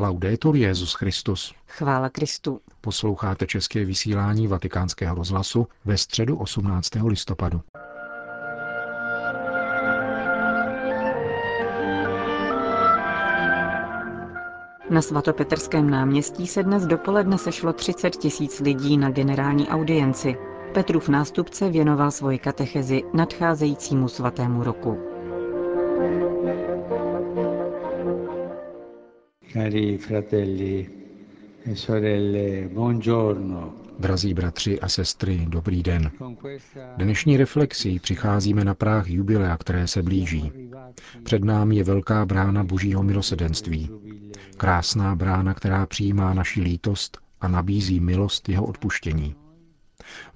Laudetur Jezus Christus. Chvála Kristu. Posloucháte české vysílání Vatikánského rozhlasu ve středu 18. listopadu. Na svatopetrském náměstí se dnes dopoledne sešlo 30 tisíc lidí na generální audienci. Petrův nástupce věnoval svoji katechezi nadcházejícímu svatému roku. Cari fratelli e sorelle, buongiorno. Drazí bratři a sestry, dobrý den. Dnešní reflexí přicházíme na práh jubilea, které se blíží. Před námi je velká brána božího milosedenství. Krásná brána, která přijímá naši lítost a nabízí milost jeho odpuštění.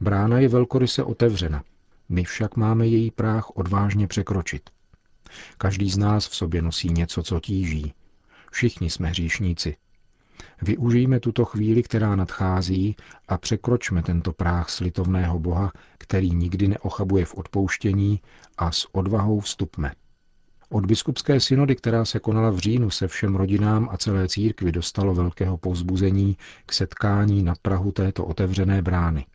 Brána je velkoryse otevřena, my však máme její práh odvážně překročit. Každý z nás v sobě nosí něco, co tíží. Všichni jsme hříšníci. Využijme tuto chvíli, která nadchází, a překročme tento práh slitovného Boha, který nikdy neochabuje v odpouštění, a s odvahou vstupme. Od biskupské synody, která se konala v říjnu, se všem rodinám a celé církvi dostalo velkého povzbuzení k setkání na Prahu této otevřené brány.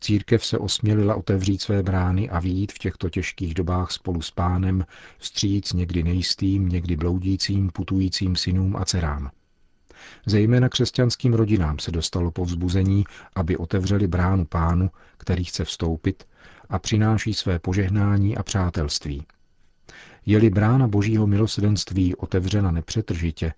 Církev se osmělila otevřít své brány a výjít v těchto těžkých dobách spolu s pánem vstříc někdy nejistým, někdy bloudícím, putujícím synům a dcerám. Zejména křesťanským rodinám se dostalo povzbuzení, aby otevřeli bránu pánu, který chce vstoupit a přináší své požehnání a přátelství. Je-li brána božího milosedenství otevřena nepřetržitě,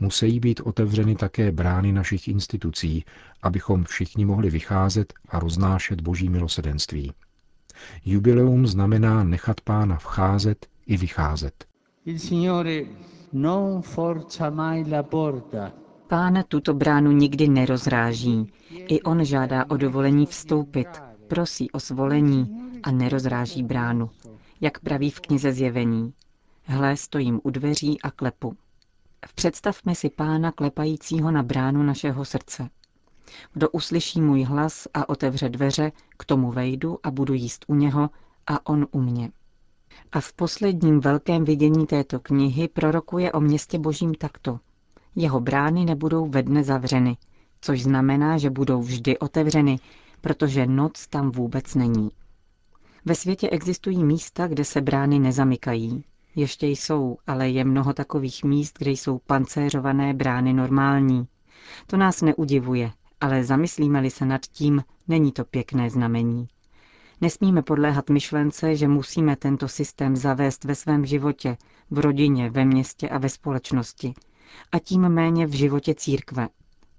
musí být otevřeny také brány našich institucí, abychom všichni mohli vycházet a roznášet boží milosedenství. Jubileum znamená nechat pána vcházet i vycházet. Pán tuto bránu nikdy nerozráží. I on žádá o dovolení vstoupit, prosí o svolení a nerozráží bránu, jak praví v knize zjevení. Hle, stojím u dveří a klepu. Představme si pána klepajícího na bránu našeho srdce. Kdo uslyší můj hlas a otevře dveře, k tomu vejdu a budu jíst u něho a on u mě. A v posledním velkém vidění této knihy prorokuje o městě božím takto. Jeho brány nebudou ve dne zavřeny, což znamená, že budou vždy otevřeny, protože noc tam vůbec není. Ve světě existují místa, kde se brány nezamykají, ještě jsou, ale je mnoho takových míst, kde jsou pancéřované brány normální. To nás neudivuje, ale zamyslíme-li se nad tím, není to pěkné znamení. Nesmíme podléhat myšlence, že musíme tento systém zavést ve svém životě, v rodině, ve městě a ve společnosti. A tím méně v životě církve.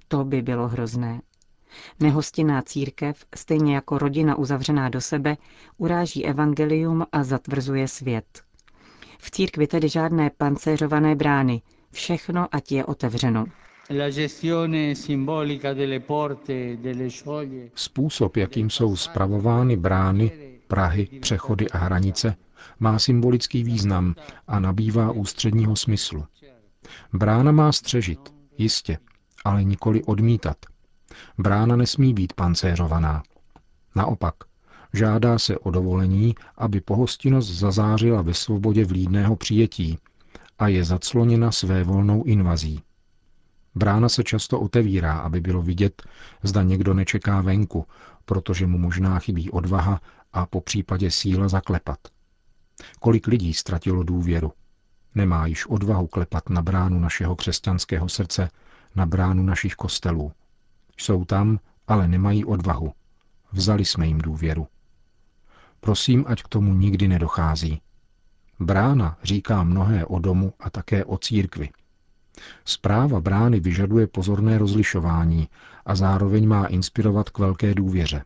To by bylo hrozné. Nehostinná církev, stejně jako rodina uzavřená do sebe, uráží evangelium a zatvrzuje svět. V církvi tedy žádné pancéřované brány, všechno ať je otevřeno. Způsob, jakým jsou spravovány brány, Prahy, přechody a hranice, má symbolický význam a nabývá ústředního smyslu. Brána má střežit, jistě, ale nikoli odmítat. Brána nesmí být pancéřovaná. Naopak, Žádá se o dovolení, aby pohostinnost zazářila ve svobodě vlídného přijetí a je zacloněna své volnou invazí. Brána se často otevírá, aby bylo vidět, zda někdo nečeká venku, protože mu možná chybí odvaha a po případě síla zaklepat. Kolik lidí ztratilo důvěru. Nemá již odvahu klepat na bránu našeho křesťanského srdce, na bránu našich kostelů. Jsou tam, ale nemají odvahu. Vzali jsme jim důvěru. Prosím, ať k tomu nikdy nedochází. Brána říká mnohé o domu a také o církvi. Zpráva brány vyžaduje pozorné rozlišování a zároveň má inspirovat k velké důvěře.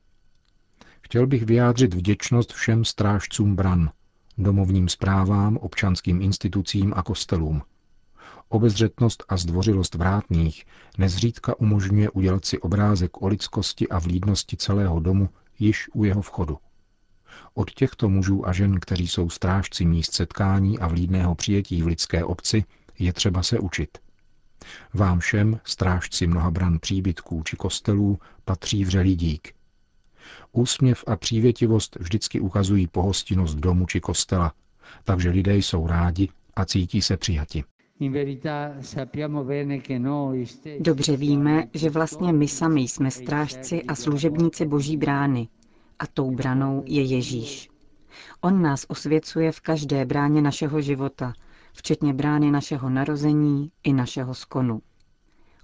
Chtěl bych vyjádřit vděčnost všem strážcům bran, domovním zprávám, občanským institucím a kostelům. Obezřetnost a zdvořilost vrátných nezřídka umožňuje udělat si obrázek o lidskosti a vlídnosti celého domu již u jeho vchodu. Od těchto mužů a žen, kteří jsou strážci míst setkání a vlídného přijetí v lidské obci, je třeba se učit. Vám všem, strážci mnoha bran příbytků či kostelů, patří vřelý dík. Úsměv a přívětivost vždycky ukazují pohostinnost domu či kostela, takže lidé jsou rádi a cítí se přijati. Dobře víme, že vlastně my sami jsme strážci a služebníci Boží brány a tou branou je Ježíš. On nás osvěcuje v každé bráně našeho života, včetně brány našeho narození i našeho skonu.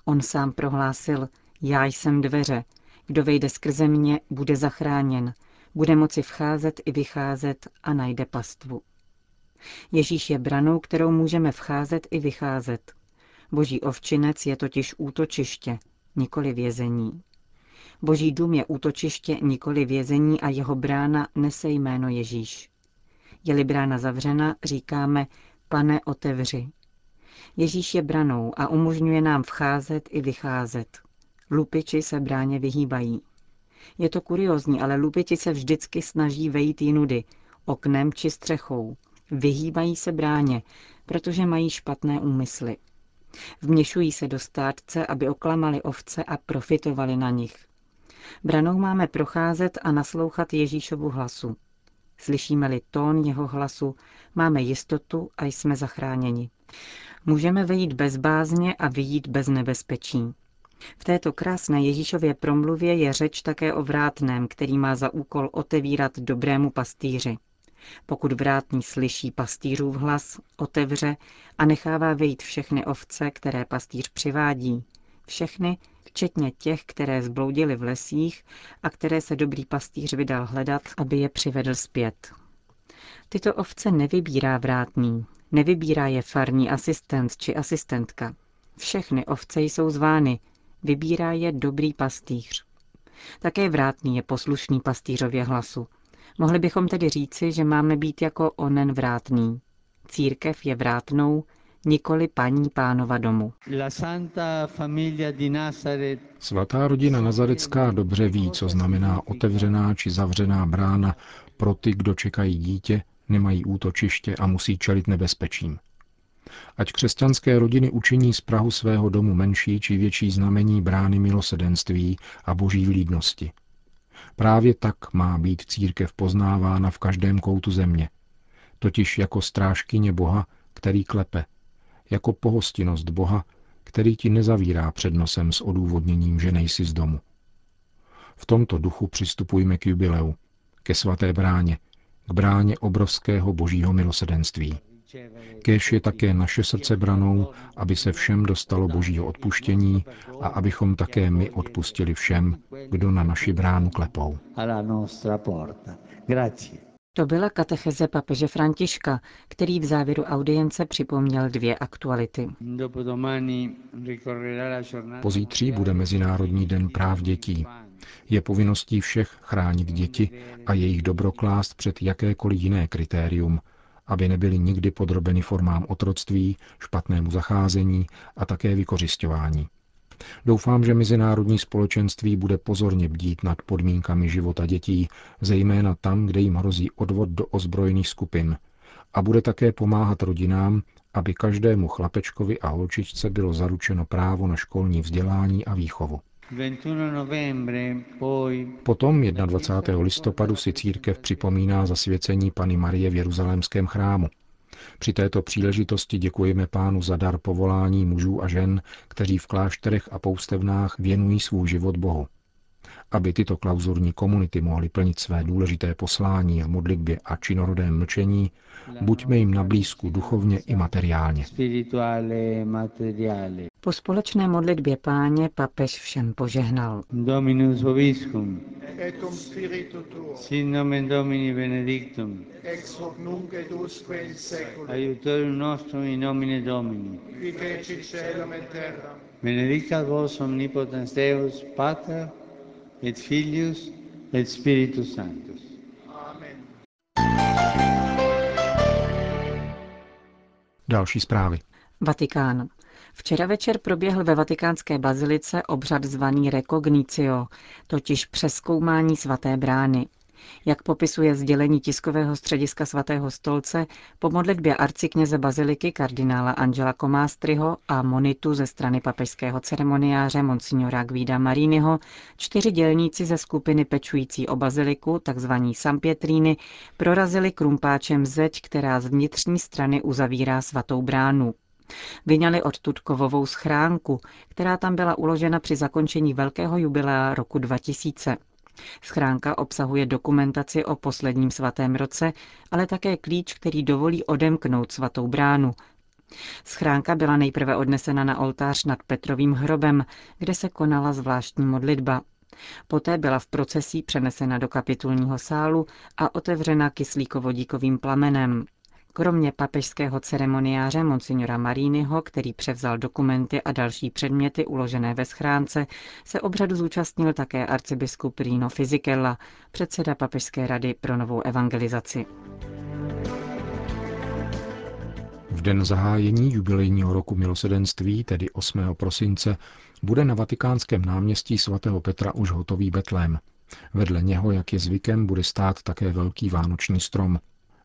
On sám prohlásil, já jsem dveře, kdo vejde skrze mě, bude zachráněn, bude moci vcházet i vycházet a najde pastvu. Ježíš je branou, kterou můžeme vcházet i vycházet. Boží ovčinec je totiž útočiště, nikoli vězení. Boží dům je útočiště, nikoli vězení a jeho brána nese jméno Ježíš. Je-li brána zavřena, říkáme, pane, otevři. Ježíš je branou a umožňuje nám vcházet i vycházet. Lupiči se bráně vyhýbají. Je to kuriozní, ale lupiči se vždycky snaží vejít jinudy, oknem či střechou. Vyhýbají se bráně, protože mají špatné úmysly. Vměšují se do státce, aby oklamali ovce a profitovali na nich. Branou máme procházet a naslouchat Ježíšovu hlasu. Slyšíme-li tón jeho hlasu, máme jistotu a jsme zachráněni. Můžeme vejít bez bázně a vyjít bez nebezpečí. V této krásné Ježíšově promluvě je řeč také o vrátném, který má za úkol otevírat dobrému pastýři. Pokud vrátný slyší pastýřův hlas, otevře a nechává vejít všechny ovce, které pastýř přivádí. Všechny, včetně těch, které zbloudily v lesích a které se dobrý pastýř vydal hledat, aby je přivedl zpět. Tyto ovce nevybírá vrátný, nevybírá je farní asistent či asistentka. Všechny ovce jsou zvány, vybírá je dobrý pastýř. Také vrátný je poslušný pastýřově hlasu. Mohli bychom tedy říci, že máme být jako onen vrátný. Církev je vrátnou, nikoli paní pánova domu. Svatá rodina Nazarecká dobře ví, co znamená otevřená či zavřená brána pro ty, kdo čekají dítě, nemají útočiště a musí čelit nebezpečím. Ať křesťanské rodiny učiní z Prahu svého domu menší či větší znamení brány milosedenství a boží vlídnosti. Právě tak má být církev poznávána v každém koutu země, totiž jako strážkyně Boha, který klepe, jako pohostinnost Boha, který ti nezavírá před nosem s odůvodněním, že nejsi z domu. V tomto duchu přistupujme k jubileu, ke svaté bráně, k bráně obrovského božího milosedenství. Kéž je také naše srdce branou, aby se všem dostalo božího odpuštění a abychom také my odpustili všem, kdo na naši bránu klepou. To byla katecheze papeže Františka, který v závěru audience připomněl dvě aktuality. Pozítří bude Mezinárodní den práv dětí. Je povinností všech chránit děti a jejich dobro klást před jakékoliv jiné kritérium, aby nebyly nikdy podrobeny formám otroctví, špatnému zacházení a také vykořišťování. Doufám, že mezinárodní společenství bude pozorně bdít nad podmínkami života dětí, zejména tam, kde jim hrozí odvod do ozbrojených skupin, a bude také pomáhat rodinám, aby každému chlapečkovi a holčičce bylo zaručeno právo na školní vzdělání a výchovu. Potom 21. listopadu si církev připomíná zasvěcení Pany Marie v Jeruzalémském chrámu. Při této příležitosti děkujeme pánu za dar povolání mužů a žen, kteří v klášterech a poustevnách věnují svůj život Bohu. Aby tyto klauzurní komunity mohly plnit své důležité poslání v modlitbě a činorodém mlčení, buďme jim na blízku duchovně i materiálně. Po společné modlitbě páně papež všem požehnal. Dominus vobiscum. Et cum spiritu tuo. Sin nomen Domini benedictum. Ex hoc nunc et usque in seculum. Aiutorium nostrum in nomine Domini. Qui feci celum et terra. Benedicat vos omnipotens Deus, Pater et Filius et Spiritus Sanctus. Amen. Další zprávy. Vatikán. Včera večer proběhl ve vatikánské bazilice obřad zvaný Recognicio, totiž přeskoumání svaté brány. Jak popisuje sdělení tiskového střediska svatého stolce, po modlitbě arcikněze baziliky kardinála Angela Comástriho a monitu ze strany papežského ceremoniáře Monsignora Guida Mariniho, čtyři dělníci ze skupiny pečující o baziliku, takzvaní Sampietríny, prorazili krumpáčem zeď, která z vnitřní strany uzavírá svatou bránu. Vyňali odtud kovovou schránku, která tam byla uložena při zakončení velkého jubilea roku 2000. Schránka obsahuje dokumentaci o posledním svatém roce, ale také klíč, který dovolí odemknout svatou bránu. Schránka byla nejprve odnesena na oltář nad Petrovým hrobem, kde se konala zvláštní modlitba. Poté byla v procesí přenesena do kapitulního sálu a otevřena kyslíkovodíkovým plamenem. Kromě papežského ceremoniáře Monsignora Marínyho, který převzal dokumenty a další předměty uložené ve schránce, se obřadu zúčastnil také arcibiskup Rino Fizikella, předseda Papežské rady pro novou evangelizaci. V den zahájení jubilejního roku milosedenství, tedy 8. prosince, bude na vatikánském náměstí svatého Petra už hotový Betlém. Vedle něho, jak je zvykem, bude stát také velký vánoční strom.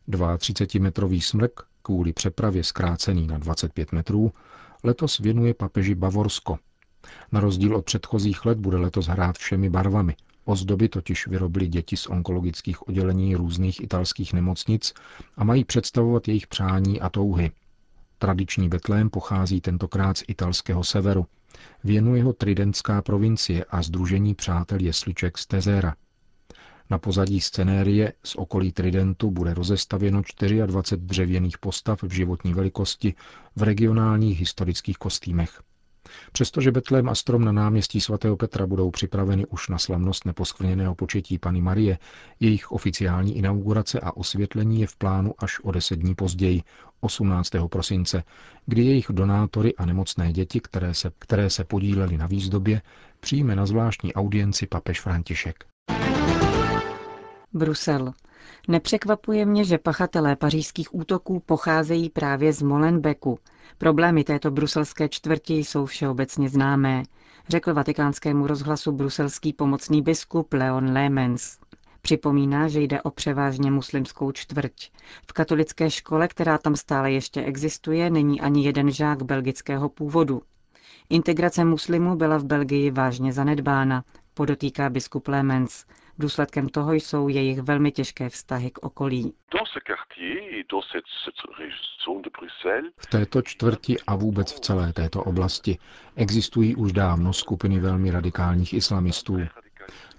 32-metrový smrk, kvůli přepravě zkrácený na 25 metrů, letos věnuje papeži Bavorsko. Na rozdíl od předchozích let bude letos hrát všemi barvami. Ozdoby totiž vyrobili děti z onkologických oddělení různých italských nemocnic a mají představovat jejich přání a touhy. Tradiční Betlém pochází tentokrát z italského severu. Věnuje ho Tridentská provincie a Združení přátel jesliček z Tezera. Na pozadí scenérie z okolí Tridentu bude rozestavěno 24 dřevěných postav v životní velikosti v regionálních historických kostýmech. Přestože Betlém a strom na náměstí svatého Petra budou připraveny už na slavnost neposkvrněného početí Pany Marie, jejich oficiální inaugurace a osvětlení je v plánu až o deset dní později, 18. prosince, kdy jejich donátory a nemocné děti, které se, které se podílely na výzdobě, přijme na zvláštní audienci papež František. Brusel. Nepřekvapuje mě, že pachatelé pařížských útoků pocházejí právě z Molenbeku. Problémy této bruselské čtvrti jsou všeobecně známé, řekl vatikánskému rozhlasu bruselský pomocný biskup Leon Lemens. Připomíná, že jde o převážně muslimskou čtvrť. V katolické škole, která tam stále ještě existuje, není ani jeden žák belgického původu. Integrace muslimů byla v Belgii vážně zanedbána, podotýká biskup Lemens. Důsledkem toho jsou jejich velmi těžké vztahy k okolí. V této čtvrti a vůbec v celé této oblasti existují už dávno skupiny velmi radikálních islamistů.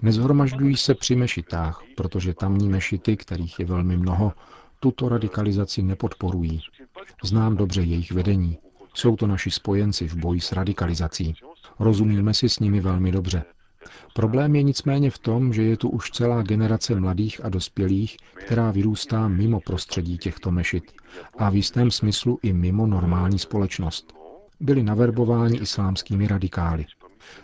Nezhromažďují se při mešitách, protože tamní mešity, kterých je velmi mnoho, tuto radikalizaci nepodporují. Znám dobře jejich vedení. Jsou to naši spojenci v boji s radikalizací. Rozumíme si s nimi velmi dobře. Problém je nicméně v tom, že je tu už celá generace mladých a dospělých, která vyrůstá mimo prostředí těchto mešit a v jistém smyslu i mimo normální společnost. Byli naverbováni islámskými radikály.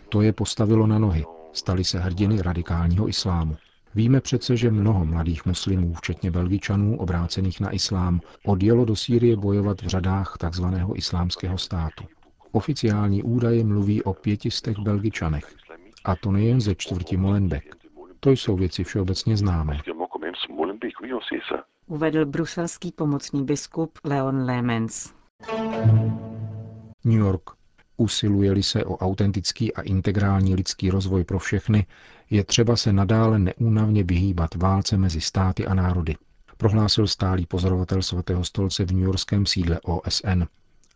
To je postavilo na nohy, stali se hrdiny radikálního islámu. Víme přece, že mnoho mladých muslimů, včetně belgičanů obrácených na islám, odjelo do Sýrie bojovat v řadách tzv. islámského státu. Oficiální údaje mluví o pětistech belgičanech, a to nejen ze čtvrti Molenbeek. To jsou věci všeobecně známé. Uvedl bruselský pomocný biskup Leon Lemens. New York. Usiluje-li se o autentický a integrální lidský rozvoj pro všechny, je třeba se nadále neúnavně vyhýbat válce mezi státy a národy, prohlásil stálý pozorovatel svatého stolce v New Yorkském sídle OSN.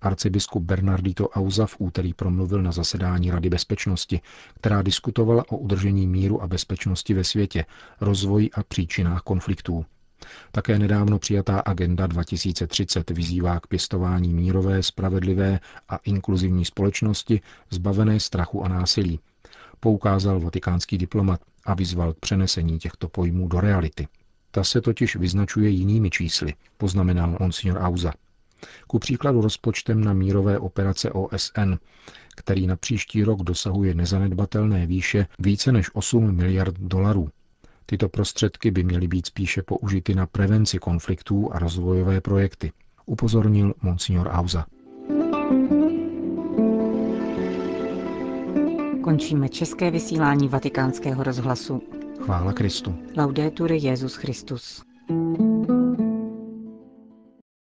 Arcibiskup Bernardito Auza v úterý promluvil na zasedání Rady bezpečnosti, která diskutovala o udržení míru a bezpečnosti ve světě, rozvoji a příčinách konfliktů. Také nedávno přijatá Agenda 2030 vyzývá k pěstování mírové, spravedlivé a inkluzivní společnosti zbavené strachu a násilí. Poukázal vatikánský diplomat a vyzval k přenesení těchto pojmů do reality. Ta se totiž vyznačuje jinými čísly, poznamenal monsignor Auza ku příkladu rozpočtem na mírové operace OSN, který na příští rok dosahuje nezanedbatelné výše více než 8 miliard dolarů. Tyto prostředky by měly být spíše použity na prevenci konfliktů a rozvojové projekty, upozornil monsignor Auza. Končíme české vysílání vatikánského rozhlasu. Chvála Kristu. Laudetur Jezus Christus.